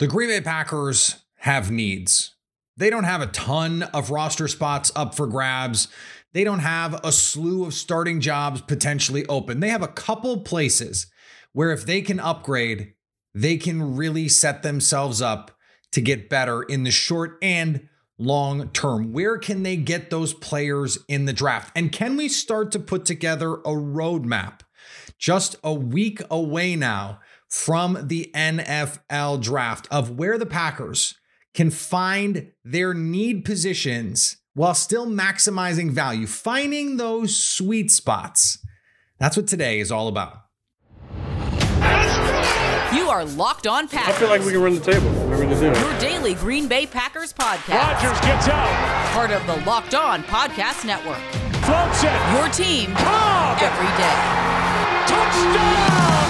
The Green Bay Packers have needs. They don't have a ton of roster spots up for grabs. They don't have a slew of starting jobs potentially open. They have a couple places where if they can upgrade, they can really set themselves up to get better in the short and long term. Where can they get those players in the draft? And can we start to put together a roadmap? Just a week away now from the NFL draft of where the Packers can find their need positions while still maximizing value, finding those sweet spots. That's what today is all about. You are Locked On Packers. I feel like we can run the table. We're going to do it. Your daily Green Bay Packers podcast. Rodgers gets out. Part of the Locked On Podcast Network. Floats it. Your team Cobb. every day. Touchdown.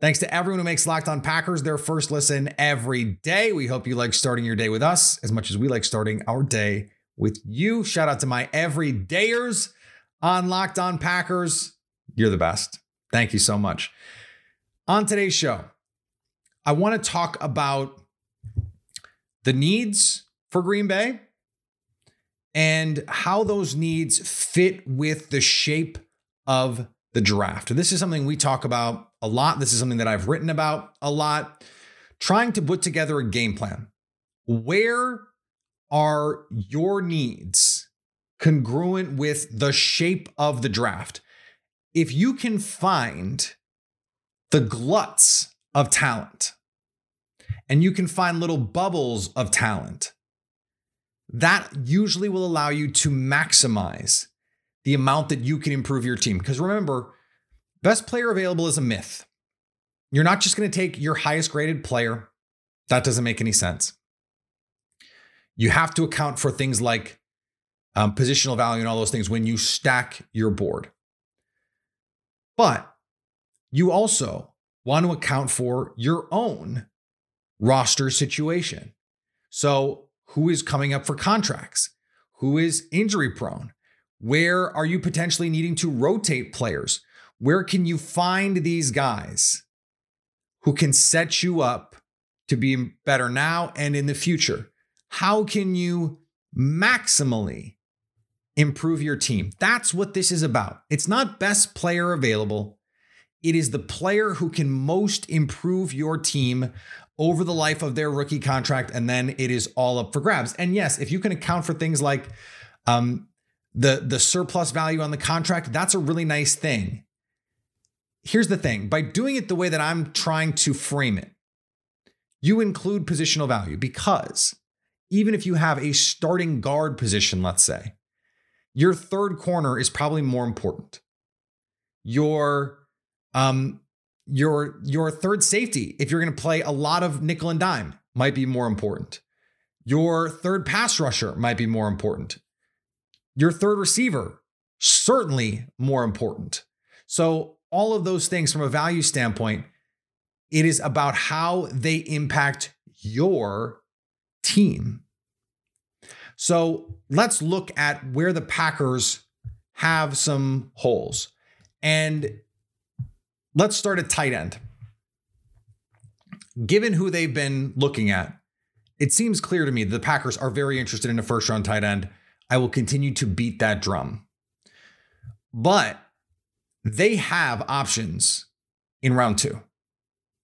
Thanks to everyone who makes Locked On Packers their first listen every day. We hope you like starting your day with us as much as we like starting our day with you. Shout out to my everydayers on Locked On Packers. You're the best. Thank you so much. On today's show, I want to talk about the needs for Green Bay and how those needs fit with the shape of the draft. This is something we talk about a lot. This is something that I've written about a lot. Trying to put together a game plan. Where are your needs congruent with the shape of the draft? If you can find the gluts of talent and you can find little bubbles of talent, that usually will allow you to maximize the amount that you can improve your team. Because remember, best player available is a myth. You're not just going to take your highest graded player. That doesn't make any sense. You have to account for things like um, positional value and all those things when you stack your board. But you also want to account for your own roster situation. So, who is coming up for contracts? Who is injury prone? Where are you potentially needing to rotate players? Where can you find these guys who can set you up to be better now and in the future? How can you maximally improve your team? That's what this is about. It's not best player available. It is the player who can most improve your team over the life of their rookie contract, and then it is all up for grabs. And yes, if you can account for things like um, the the surplus value on the contract, that's a really nice thing. Here's the thing: by doing it the way that I'm trying to frame it, you include positional value because even if you have a starting guard position, let's say, your third corner is probably more important. Your um your your third safety, if you're going to play a lot of nickel and dime, might be more important. Your third pass rusher might be more important. Your third receiver, certainly more important. So, all of those things from a value standpoint, it is about how they impact your team. So, let's look at where the Packers have some holes. And let's start at tight end. Given who they've been looking at, it seems clear to me that the Packers are very interested in a first round tight end. I will continue to beat that drum. But they have options in round two.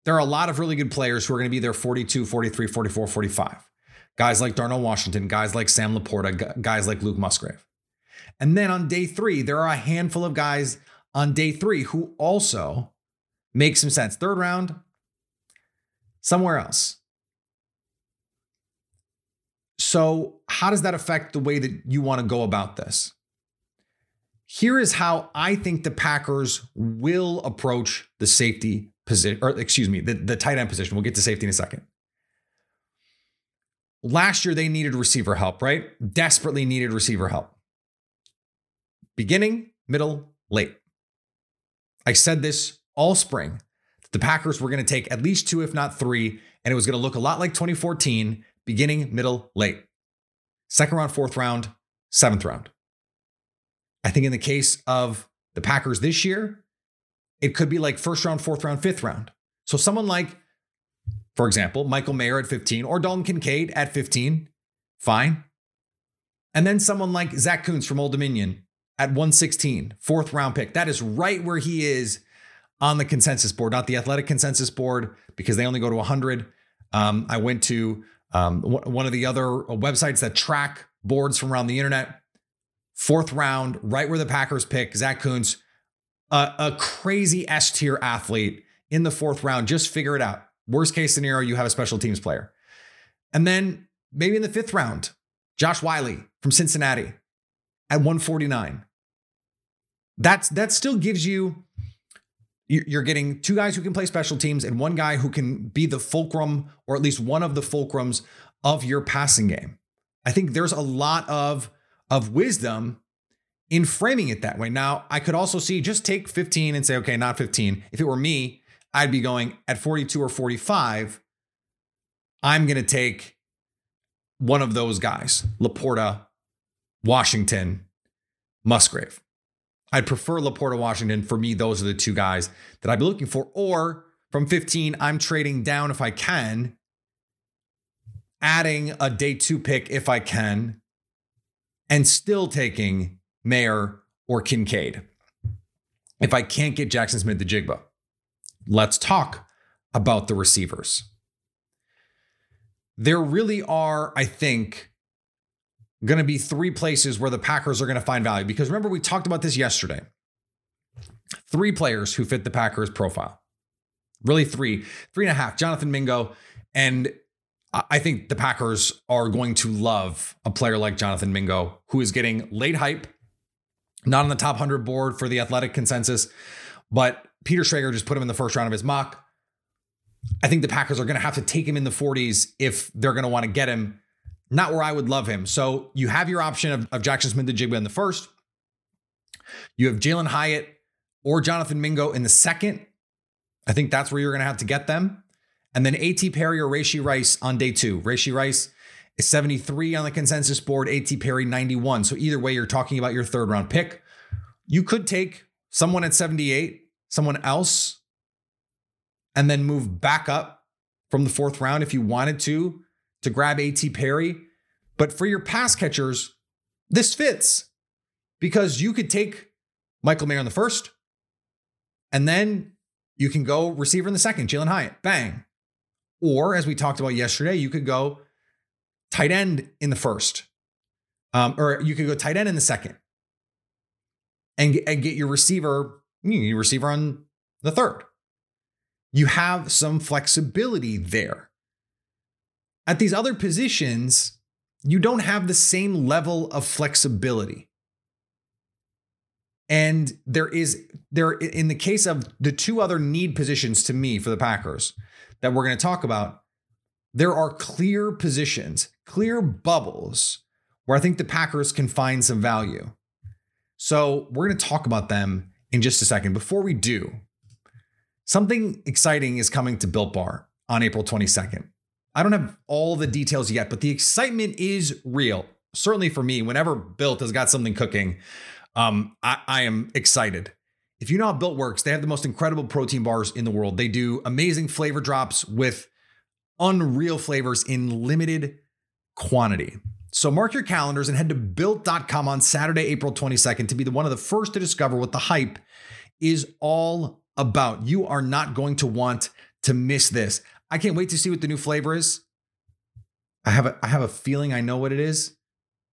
There are a lot of really good players who are going to be there 42, 43, 44, 45. Guys like Darnell Washington, guys like Sam Laporta, guys like Luke Musgrave. And then on day three, there are a handful of guys on day three who also make some sense. Third round, somewhere else. So, how does that affect the way that you want to go about this? Here is how I think the Packers will approach the safety position, or excuse me, the, the tight end position. We'll get to safety in a second. last year they needed receiver help, right? Desperately needed receiver help. Beginning, middle, late. I said this all spring. that The Packers were going to take at least two, if not three, and it was going to look a lot like 2014, beginning, middle, late. Second round, fourth round, seventh round. I think in the case of the Packers this year, it could be like first round, fourth round, fifth round. So someone like, for example, Michael Mayer at 15 or Dalton Kincaid at 15, fine. And then someone like Zack Kuntz from Old Dominion at 116, fourth round pick. That is right where he is on the consensus board, not the athletic consensus board, because they only go to 100. Um, I went to um, one of the other websites that track boards from around the internet. Fourth round, right where the Packers pick Zack Kuntz, a, a crazy S tier athlete in the fourth round. Just figure it out. Worst case scenario, you have a special teams player. And then maybe in the fifth round, Josh Whyle from Cincinnati at 149. That's that still gives you you're getting two guys who can play special teams and one guy who can be the fulcrum or at least one of the fulcrums of your passing game. I think there's a lot of of wisdom in framing it that way. Now, I could also see just take 15 and say, okay, not 15. If it were me, I'd be going at 42 or 45. I'm going to take one of those guys, LaPorta, Washington, Musgrave. I'd prefer LaPorta Washington. For me, those are the two guys that I'd be looking for. Or from 15, I'm trading down if I can, adding a day two pick if I can, and still taking Mayer or Kincaid. If I can't get Jaxon Smith-Njigba, let's talk about the receivers. There really are, I think, going to be three places where the Packers are going to find value. Because remember, we talked about this yesterday. Three players who fit the Packers profile. Really, three, three and a half. Jonathan Mingo. And I think the Packers are going to love a player like Jonathan Mingo, who is getting late hype, not on the top 100 board for the athletic consensus, but Peter Schrager just put him in the first round of his mock. I think the Packers are going to have to take him in the 40s if they're going to want to get him not where I would love him. So you have your option of, of Jaxon Smith-Njigba in the first. You have Jalin Hyatt or Jonathan Mingo in the second. I think that's where you're going to have to get them. And then A.T. Perry or Rashee Rice on day two. Rashee Rice is 73 on the consensus board, A.T. Perry 91. So either way, you're talking about your third round pick. You could take someone at 78, someone else, and then move back up from the fourth round if you wanted to to grab A.T. Perry. But for your pass catchers, this fits because you could take Michael Mayer in the first, and then you can go receiver in the second, Jalin Hyatt, bang. Or as we talked about yesterday, you could go tight end in the first, um, or you could go tight end in the second, and, and get your receiver, your receiver on the third. You have some flexibility there. At these other positions, you don't have the same level of flexibility. And there is there in the case of the two other need positions to me for the Packers that we're going to talk about, there are clear positions, clear bubbles where I think the Packers can find some value. So we're going to talk about them in just a second. Before we do, something exciting is coming to Built Bar on April 22nd. I don't have all the details yet, but the excitement is real. Certainly for me, whenever Built has got something cooking, um, I, I am excited. If you know how Built works, they have the most incredible protein bars in the world. They do amazing flavor drops with unreal flavors in limited quantity. So mark your calendars and head to built.com on Saturday, April 22nd to be the one of the first to discover what the hype is all about. You are not going to want to miss this. I can't wait to see what the new flavor is. I have a, I have a feeling I know what it is,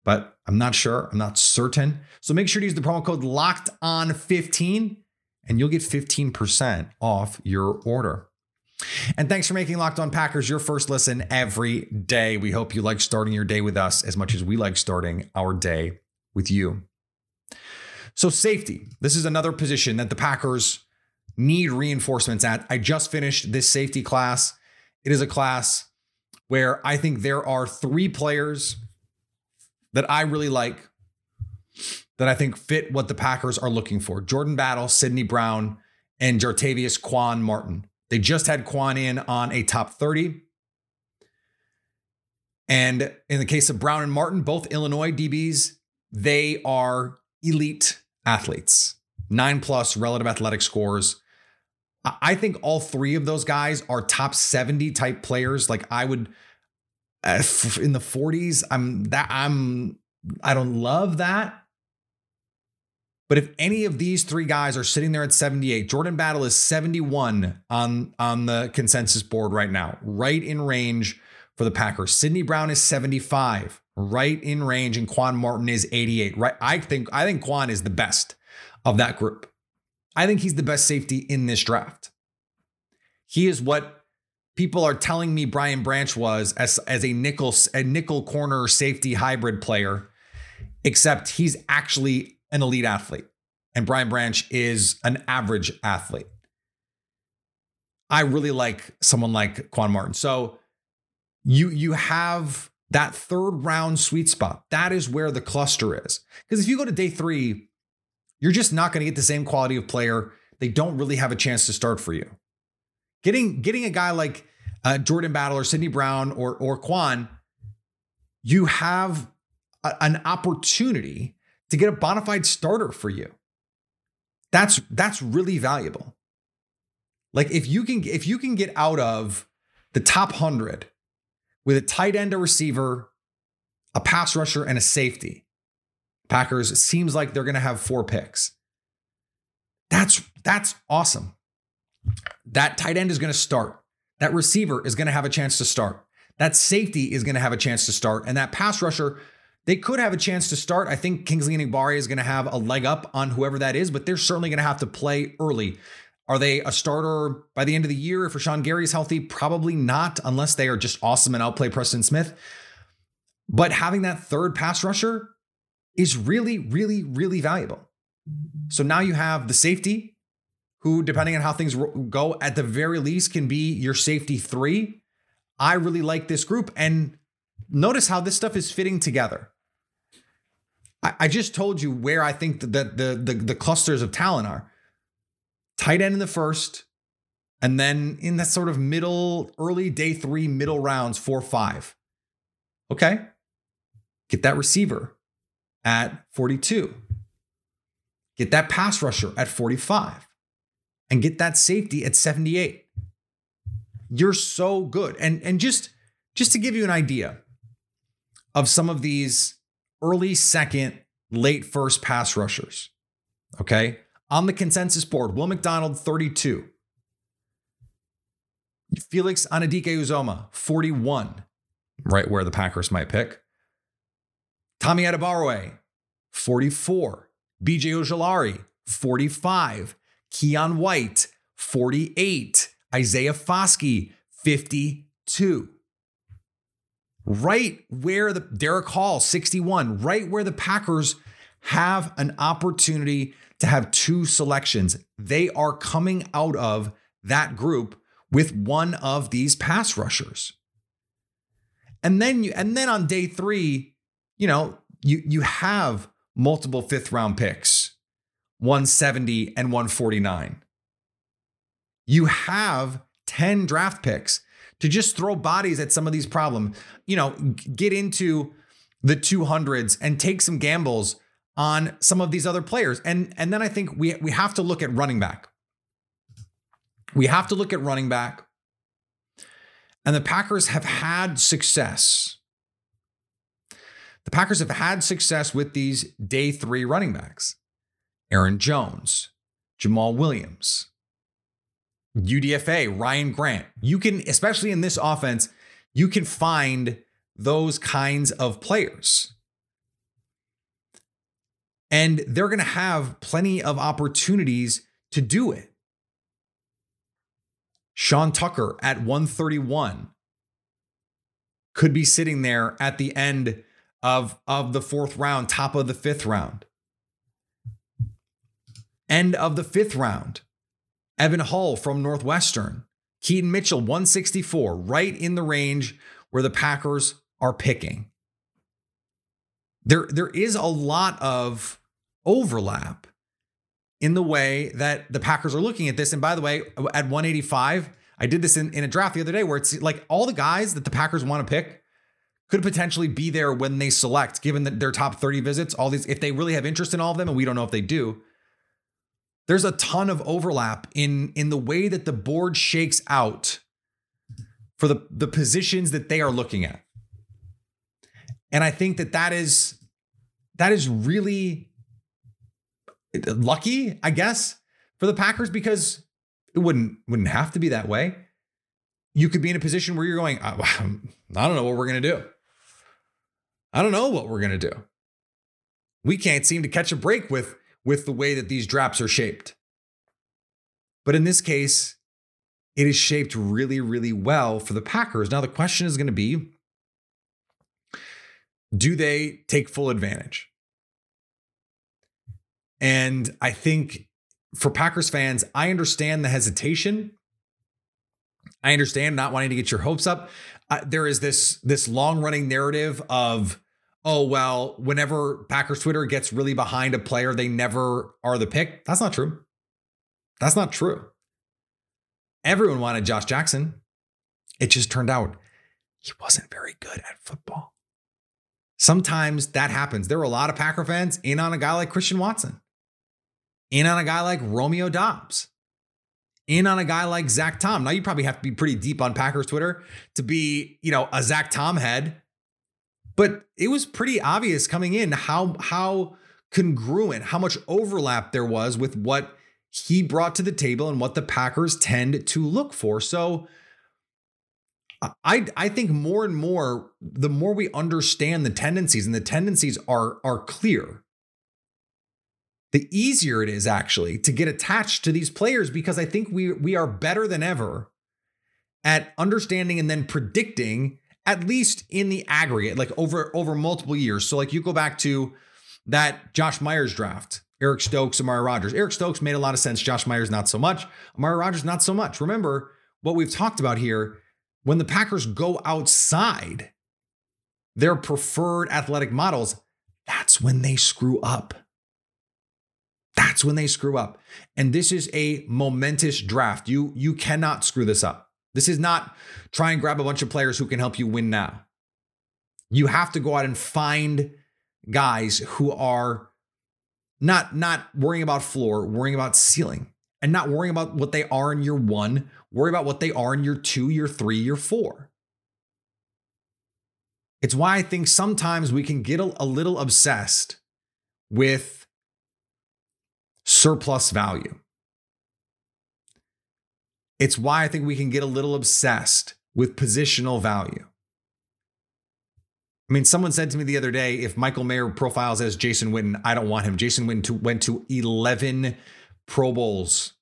but I'm not sure. I'm not certain. So make sure to use the promo code locked on 15 and you'll get 15% off your order. And thanks for making Locked On Packers your first listen every day. We hope you like starting your day with us as much as we like starting our day with you. So, safety. This is another position that the Packers need reinforcements at. I just finished this safety class. It is a class where I think there are three players that I really like that I think fit what the Packers are looking for Jordan Battle, Sidney Brown, and Jartavius Quan Martin. They just had Quan in on a top 30. And in the case of Brown and Martin, both Illinois DBs, they are elite athletes, nine plus relative athletic scores. I think all three of those guys are top 70 type players. Like I would Uh, in the 40s, I'm that I'm I don't love that. But if any of these three guys are sitting there at 78, Jordan Battle is 71 on on the consensus board right now, right in range for the Packers. Sidney Brown is 75, right in range, and Quan Martin is 88. Right, I think I think Quan is the best of that group. I think he's the best safety in this draft. He is what people are telling me Brian Branch was as, as a nickel a nickel corner safety hybrid player, except he's actually an elite athlete. And Brian Branch is an average athlete. I really like someone like Quan Martin. So you you have that third round sweet spot. That is where the cluster is. Because if you go to day three, you're just not going to get the same quality of player. They don't really have a chance to start for you. Getting getting a guy like uh, Jordan Battle or Sidney Brown or or Quan, you have a, an opportunity to get a bona fide starter for you. That's that's really valuable. Like if you can if you can get out of the top 100 with a tight end, a receiver, a pass rusher, and a safety. Packers, seems like they're going to have four picks. That's that's awesome. That tight end is going to start. That receiver is going to have a chance to start. That safety is going to have a chance to start. And that pass rusher, they could have a chance to start. I think Kingsley and Enagbare is going to have a leg up on whoever that is, but they're certainly going to have to play early. Are they a starter by the end of the year if Rashan Gary is healthy? Probably not, unless they are just awesome and outplay Preston Smith. But having that third pass rusher is really, really, really valuable. So now you have the safety, who, depending on how things go, at the very least can be your safety three. I really like this group. And notice how this stuff is fitting together. I, just told you where I think that the, the, the clusters of talent are tight end in the first, and then in that sort of middle, early day three, middle rounds, four, five. Okay. Get that receiver at 42. Get that pass rusher at 45. And get that safety at 78. You're so good. And, and just, just to give you an idea of some of these early second, late first pass rushers. Okay. On the consensus board, Will McDonald, 32. Felix Anudike-Uzomah, 41, right where the Packers might pick. Tommy Adebawore, 44. BJ Ojulari, 45. Keion White, 48. Isaiah Foskey, 52. Right where the Derick Hall, 61, right where the Packers have an opportunity to have two selections. They are coming out of that group with one of these pass rushers. And then you and then on day 3, you know, you you have multiple fifth round picks, 170 and 149. You have 10 draft picks to just throw bodies at some of these problems. You know, get into the 200s and take some gambles on some of these other players. And and then I think we we have to look at running back. We have to look at running back. And the Packers have had success. The Packers have had success with these day 3 running backs. Aaron Jones, Jamaal Williams, UDFA, Ryan Grant. You can especially in this offense, you can find those kinds of players. And they're going to have plenty of opportunities to do it. Sean Tucker at 131 could be sitting there at the end of, of the fourth round, top of the fifth round. End of the fifth round. Evan Hull from Northwestern. Keaton Mitchell, 164, right in the range where the Packers are picking. There, there is a lot of overlap in the way that the Packers are looking at this. And by the way, at 185, I did this in, in a draft the other day where it's like all the guys that the Packers want to pick could potentially be there when they select, given that their top 30 visits, all these, if they really have interest in all of them, and we don't know if they do. There's a ton of overlap in in the way that the board shakes out for the, the positions that they are looking at. And I think that that is that is really lucky, I guess, for the Packers because it wouldn't wouldn't have to be that way. You could be in a position where you're going, I, uh, I don't know what we're going to do. I don't know what we're going to do. We can't seem to catch a break with with the way that these drafts are shaped. But in this case, it is shaped really, really well for the Packers. Now, the question is going to be do they take full advantage? And I think for Packers fans, I understand the hesitation. I understand not wanting to get your hopes up. Uh, there is this this long running narrative of oh well, whenever Packers Twitter gets really behind a player, they never are the pick. That's not true. That's not true. Everyone wanted Josh Jackson. It just turned out he wasn't very good at football. Sometimes that happens. There were a lot of Packer fans in on a guy like Christian Watson, in on a guy like Romeo Doubs, in on a guy like Zach Tom. Now you probably have to be pretty deep on Packers Twitter to be, you know, a Zach Tom head. But it was pretty obvious coming in how how congruent, how much overlap there was with what he brought to the table and what the Packers tend to look for. So I I think more and more the more we understand the tendencies and the tendencies are are clear the easier it is actually to get attached to these players because I think we we are better than ever at understanding and then predicting at least in the aggregate like over over multiple years. So like you go back to that Josh Myers draft Eric Stokes, Amari Rodgers. Eric Stokes made a lot of sense. Josh Myers, not so much. Amari Rodgers not so much. Remember what we've talked about here when the Packers go outside their preferred athletic models, that's when they screw up. That's when they screw up. And this is a momentous draft. You, you cannot screw this up. This is not try and grab a bunch of players who can help you win now. You have to go out and find guys who are not not worrying about floor, worrying about ceiling, and not worrying about what they are in year one. Worry about what they are in year two, year three, year four. It's why I think sometimes we can get a, a little obsessed with surplus value. It's why I think we can get a little obsessed with positional value. I mean, someone said to me the other day, if Michael Mayer profiles as Jason Witten, I don't want him. Jason Witten to, went to 11 Pro Bowls.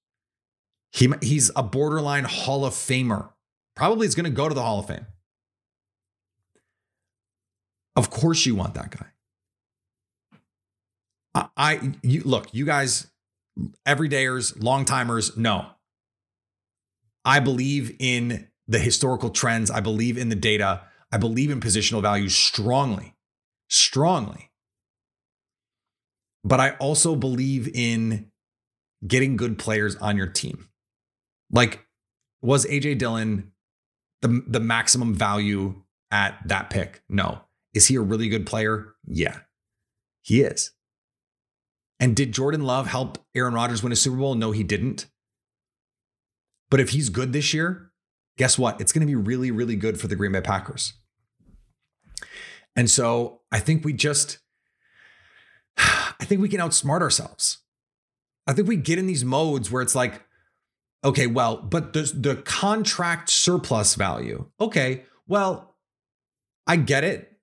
He, he's a borderline Hall of Famer. Probably is going to go to the Hall of Fame. Of course, you want that guy. I, I you look, you guys, everydayers, long timers, no. I believe in the historical trends. I believe in the data. I believe in positional value strongly, strongly. But I also believe in getting good players on your team. Like, was AJ Dillon the, the maximum value at that pick? No. Is he a really good player? Yeah, he is. And did Jordan Love help Aaron Rodgers win a Super Bowl? No, he didn't. But if he's good this year, guess what? It's going to be really, really good for the Green Bay Packers. And so I think we just, I think we can outsmart ourselves. I think we get in these modes where it's like, okay, well, but the, the contract surplus value. Okay, well, I get it.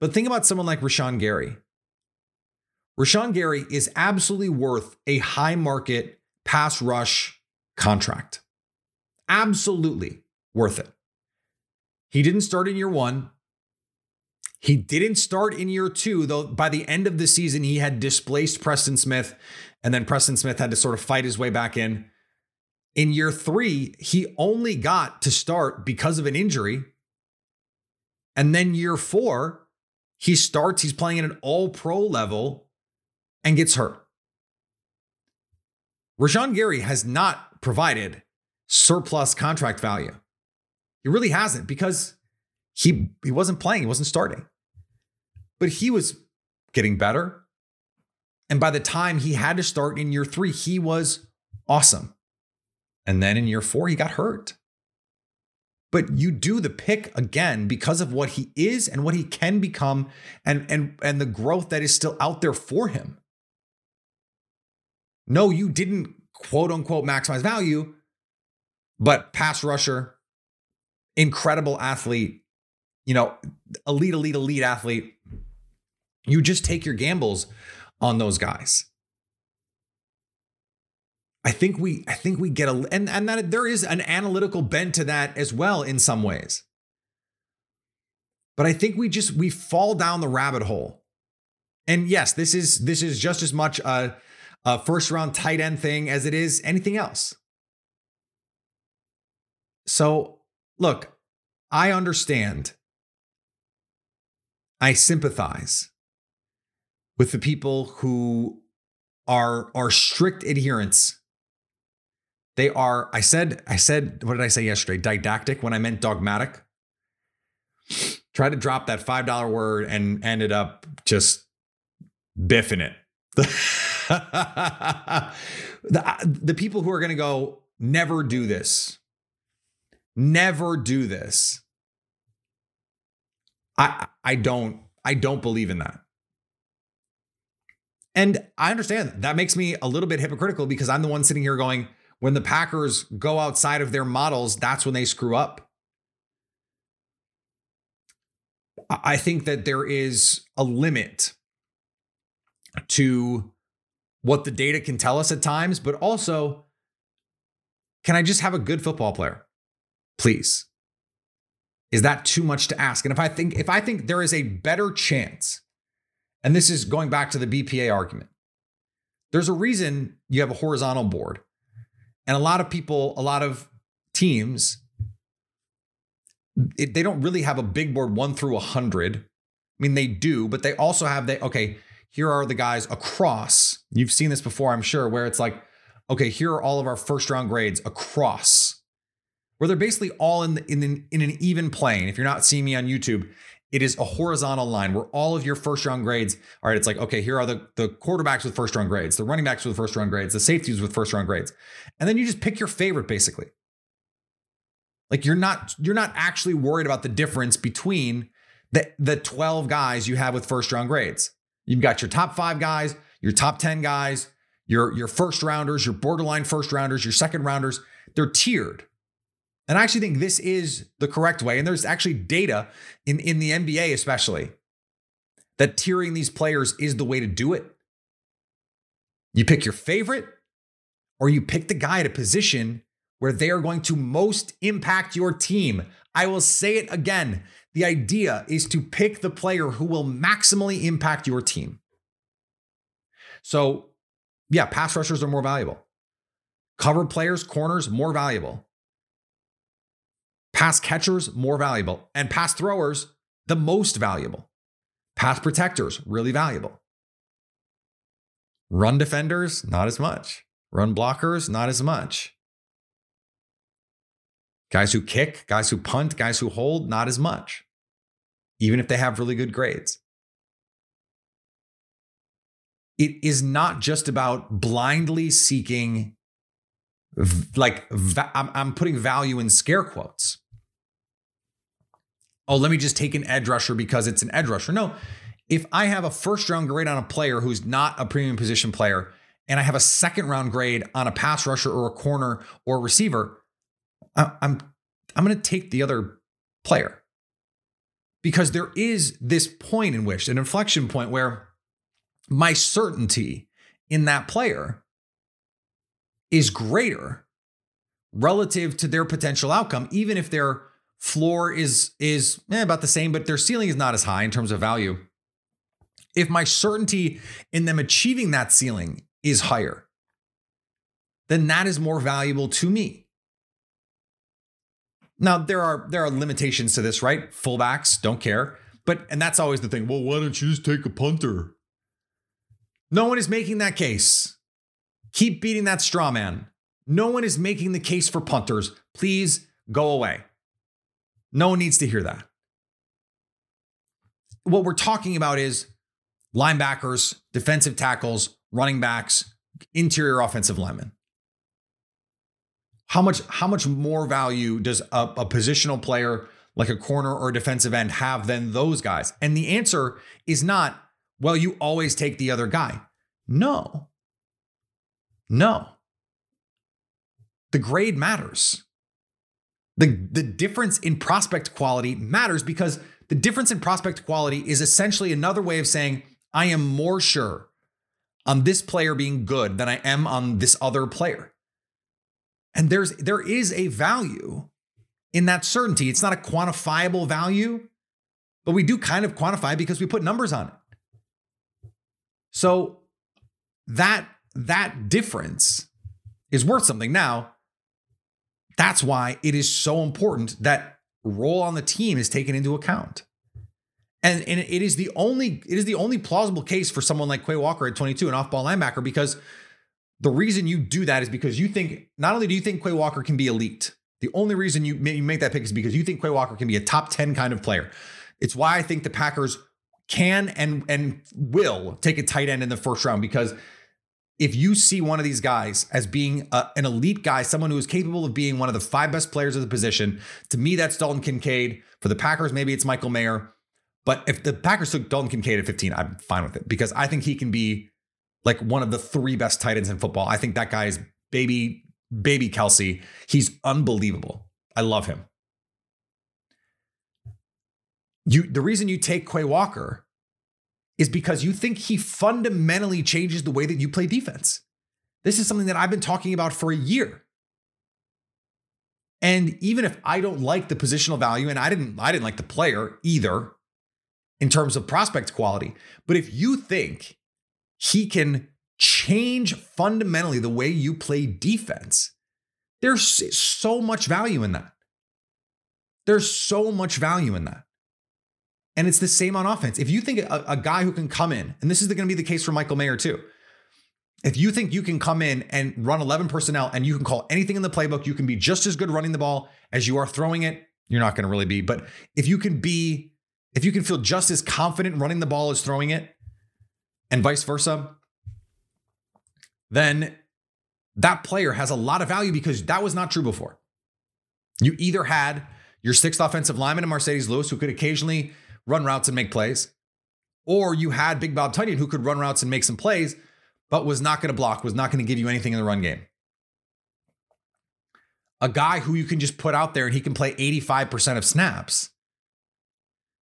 But think about someone like Rashan Gary. Rashan Gary is absolutely worth a high market pass rush contract. Absolutely worth it. He didn't start in year one. He didn't start in year two, though by the end of the season, he had displaced Preston Smith, and then Preston Smith had to sort of fight his way back in. In year three, he only got to start because of an injury. And then year four, he starts, he's playing at an all pro level and gets hurt. Rashan Gary has not provided surplus contract value. He really hasn't because he he wasn't playing, he wasn't starting. But he was getting better. And by the time he had to start in year 3, he was awesome. And then in year 4 he got hurt. But you do the pick again because of what he is and what he can become and and and the growth that is still out there for him. No, you didn't quote unquote maximize value, but pass rusher, incredible athlete, you know, elite, elite, elite athlete. You just take your gambles on those guys. I think we I think we get a and and that there is an analytical bent to that as well in some ways. But I think we just we fall down the rabbit hole. And yes, this is this is just as much a, a first round tight end thing as it is anything else. So, look, I understand. I sympathize with the people who are are strict adherents. They are, I said, I said, what did I say yesterday? Didactic when I meant dogmatic. Try to drop that $5 word and ended up just biffing it. the, the people who are going to go, never do this, never do this. I I don't I don't believe in that. And I understand that. that makes me a little bit hypocritical because I'm the one sitting here going, when the Packers go outside of their models, that's when they screw up. I think that there is a limit to what the data can tell us at times, but also, can I just have a good football player? Please. Is that too much to ask? And if I think if I think there is a better chance, and this is going back to the BPA argument, there's a reason you have a horizontal board. And a lot of people, a lot of teams, it, they don't really have a big board one through a hundred. I mean, they do, but they also have they okay. Here are the guys across. You've seen this before, I'm sure, where it's like, okay, here are all of our first round grades across, where they're basically all in the, in an, in an even plane. If you're not seeing me on YouTube, it is a horizontal line where all of your first round grades, all right, it's like, okay, here are the, the quarterbacks with first round grades, the running backs with first round grades, the safeties with first round grades. And then you just pick your favorite basically. Like you're not you're not actually worried about the difference between the the 12 guys you have with first round grades. You've got your top 5 guys, your top 10 guys, your your first rounders, your borderline first rounders, your second rounders. They're tiered. And I actually think this is the correct way. And there's actually data in, in the NBA, especially, that tiering these players is the way to do it. You pick your favorite, or you pick the guy at a position where they are going to most impact your team. I will say it again. The idea is to pick the player who will maximally impact your team. So, yeah, pass rushers are more valuable. Cover players, corners, more valuable. Pass catchers, more valuable. And pass throwers, the most valuable. Pass protectors, really valuable. Run defenders, not as much. Run blockers, not as much. Guys who kick, guys who punt, guys who hold, not as much, even if they have really good grades. It is not just about blindly seeking, like, I'm putting value in scare quotes oh, let me just take an edge rusher because it's an edge rusher. No, if I have a first round grade on a player who's not a premium position player, and I have a second round grade on a pass rusher or a corner or a receiver, I'm I'm going to take the other player because there is this point in which an inflection point where my certainty in that player is greater relative to their potential outcome, even if they're floor is is eh, about the same, but their ceiling is not as high in terms of value. If my certainty in them achieving that ceiling is higher, then that is more valuable to me. Now there are there are limitations to this, right? Fullbacks don't care, but and that's always the thing. Well, why don't you just take a punter? No one is making that case. Keep beating that straw man. No one is making the case for punters. Please go away. No one needs to hear that. What we're talking about is linebackers, defensive tackles, running backs, interior offensive linemen. How much how much more value does a, a positional player like a corner or a defensive end have than those guys? And the answer is not, well, you always take the other guy. No. No. The grade matters. The, the difference in prospect quality matters because the difference in prospect quality is essentially another way of saying, I am more sure on this player being good than I am on this other player. And there's there is a value in that certainty. It's not a quantifiable value, but we do kind of quantify because we put numbers on it. So that that difference is worth something. Now, that's why it is so important that role on the team is taken into account. And, and it is the only it is the only plausible case for someone like Quay Walker at 22, an off-ball linebacker, because the reason you do that is because you think not only do you think Quay Walker can be elite, the only reason you, you make that pick is because you think Quay Walker can be a top 10 kind of player. It's why I think the Packers can and and will take a tight end in the first round because if you see one of these guys as being a, an elite guy, someone who is capable of being one of the five best players of the position, to me, that's Dalton Kincaid. For the Packers, maybe it's Michael Mayer. But if the Packers took Dalton Kincaid at 15, I'm fine with it because I think he can be like one of the three best tight ends in football. I think that guy is baby, baby Kelsey. He's unbelievable. I love him. You the reason you take Quay Walker is because you think he fundamentally changes the way that you play defense. This is something that I've been talking about for a year. And even if I don't like the positional value and I didn't I didn't like the player either in terms of prospect quality, but if you think he can change fundamentally the way you play defense, there's so much value in that. There's so much value in that. And it's the same on offense. If you think a, a guy who can come in, and this is going to be the case for Michael Mayer too. If you think you can come in and run 11 personnel and you can call anything in the playbook, you can be just as good running the ball as you are throwing it. You're not going to really be, but if you can be, if you can feel just as confident running the ball as throwing it, and vice versa, then that player has a lot of value because that was not true before. You either had your sixth offensive lineman in Marcedes Lewis, who could occasionally run routes and make plays. Or you had Big Bob Tonyan who could run routes and make some plays, but was not going to block, was not going to give you anything in the run game. A guy who you can just put out there and he can play 85% of snaps.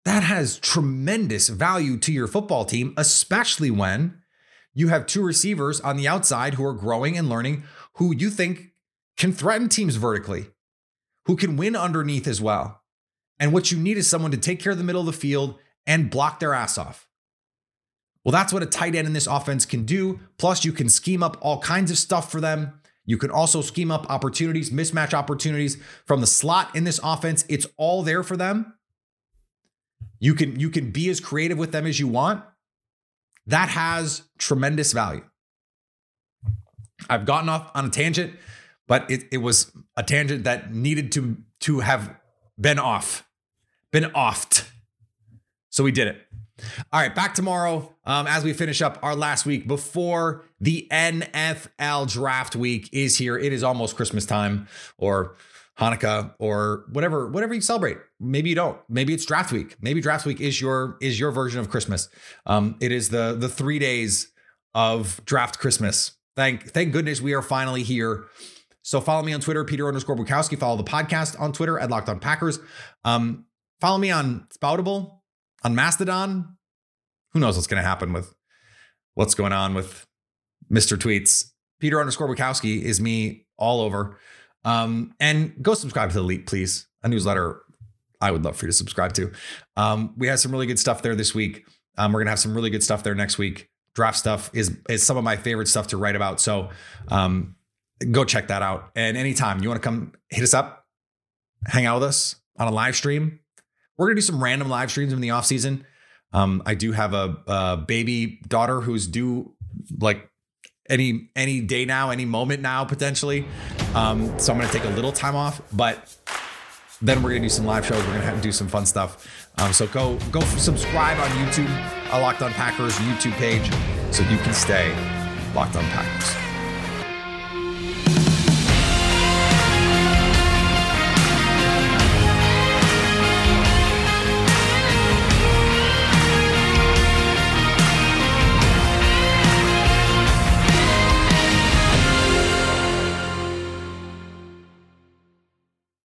That has tremendous value to your football team, especially when you have two receivers on the outside who are growing and learning, who you think can threaten teams vertically, who can win underneath as well. And what you need is someone to take care of the middle of the field and block their ass off. Well, that's what a tight end in this offense can do. Plus, you can scheme up all kinds of stuff for them. You can also scheme up opportunities, mismatch opportunities from the slot in this offense. It's all there for them. You can you can be as creative with them as you want. That has tremendous value. I've gotten off on a tangent, but it, it was a tangent that needed to to have been off been offed. So we did it. All right, back tomorrow um, as we finish up our last week before the NFL draft week is here. It is almost Christmas time or Hanukkah or whatever whatever you celebrate. Maybe you don't. Maybe it's draft week. Maybe draft week is your is your version of Christmas. Um, it is the the three days of draft Christmas. Thank thank goodness we are finally here. So follow me on Twitter, Peter underscore Bukowski. Follow the podcast on Twitter at Locked On Packers. Um, Follow me on Spoutable, on Mastodon. Who knows what's going to happen with what's going on with Mr. Tweets. Peter underscore Bukowski is me all over. Um, and go subscribe to the Leap, please. A newsletter I would love for you to subscribe to. Um, we have some really good stuff there this week. Um, we're gonna have some really good stuff there next week. Draft stuff is is some of my favorite stuff to write about. So um, go check that out. And anytime you want to come hit us up, hang out with us on a live stream. We're gonna do some random live streams in the off season. Um, I do have a, a baby daughter who's due like any any day now, any moment now potentially. Um, so I'm gonna take a little time off, but then we're gonna do some live shows. We're gonna have, to do some fun stuff. Um, so go go subscribe on YouTube, a Locked On Packers YouTube page, so you can stay locked on Packers.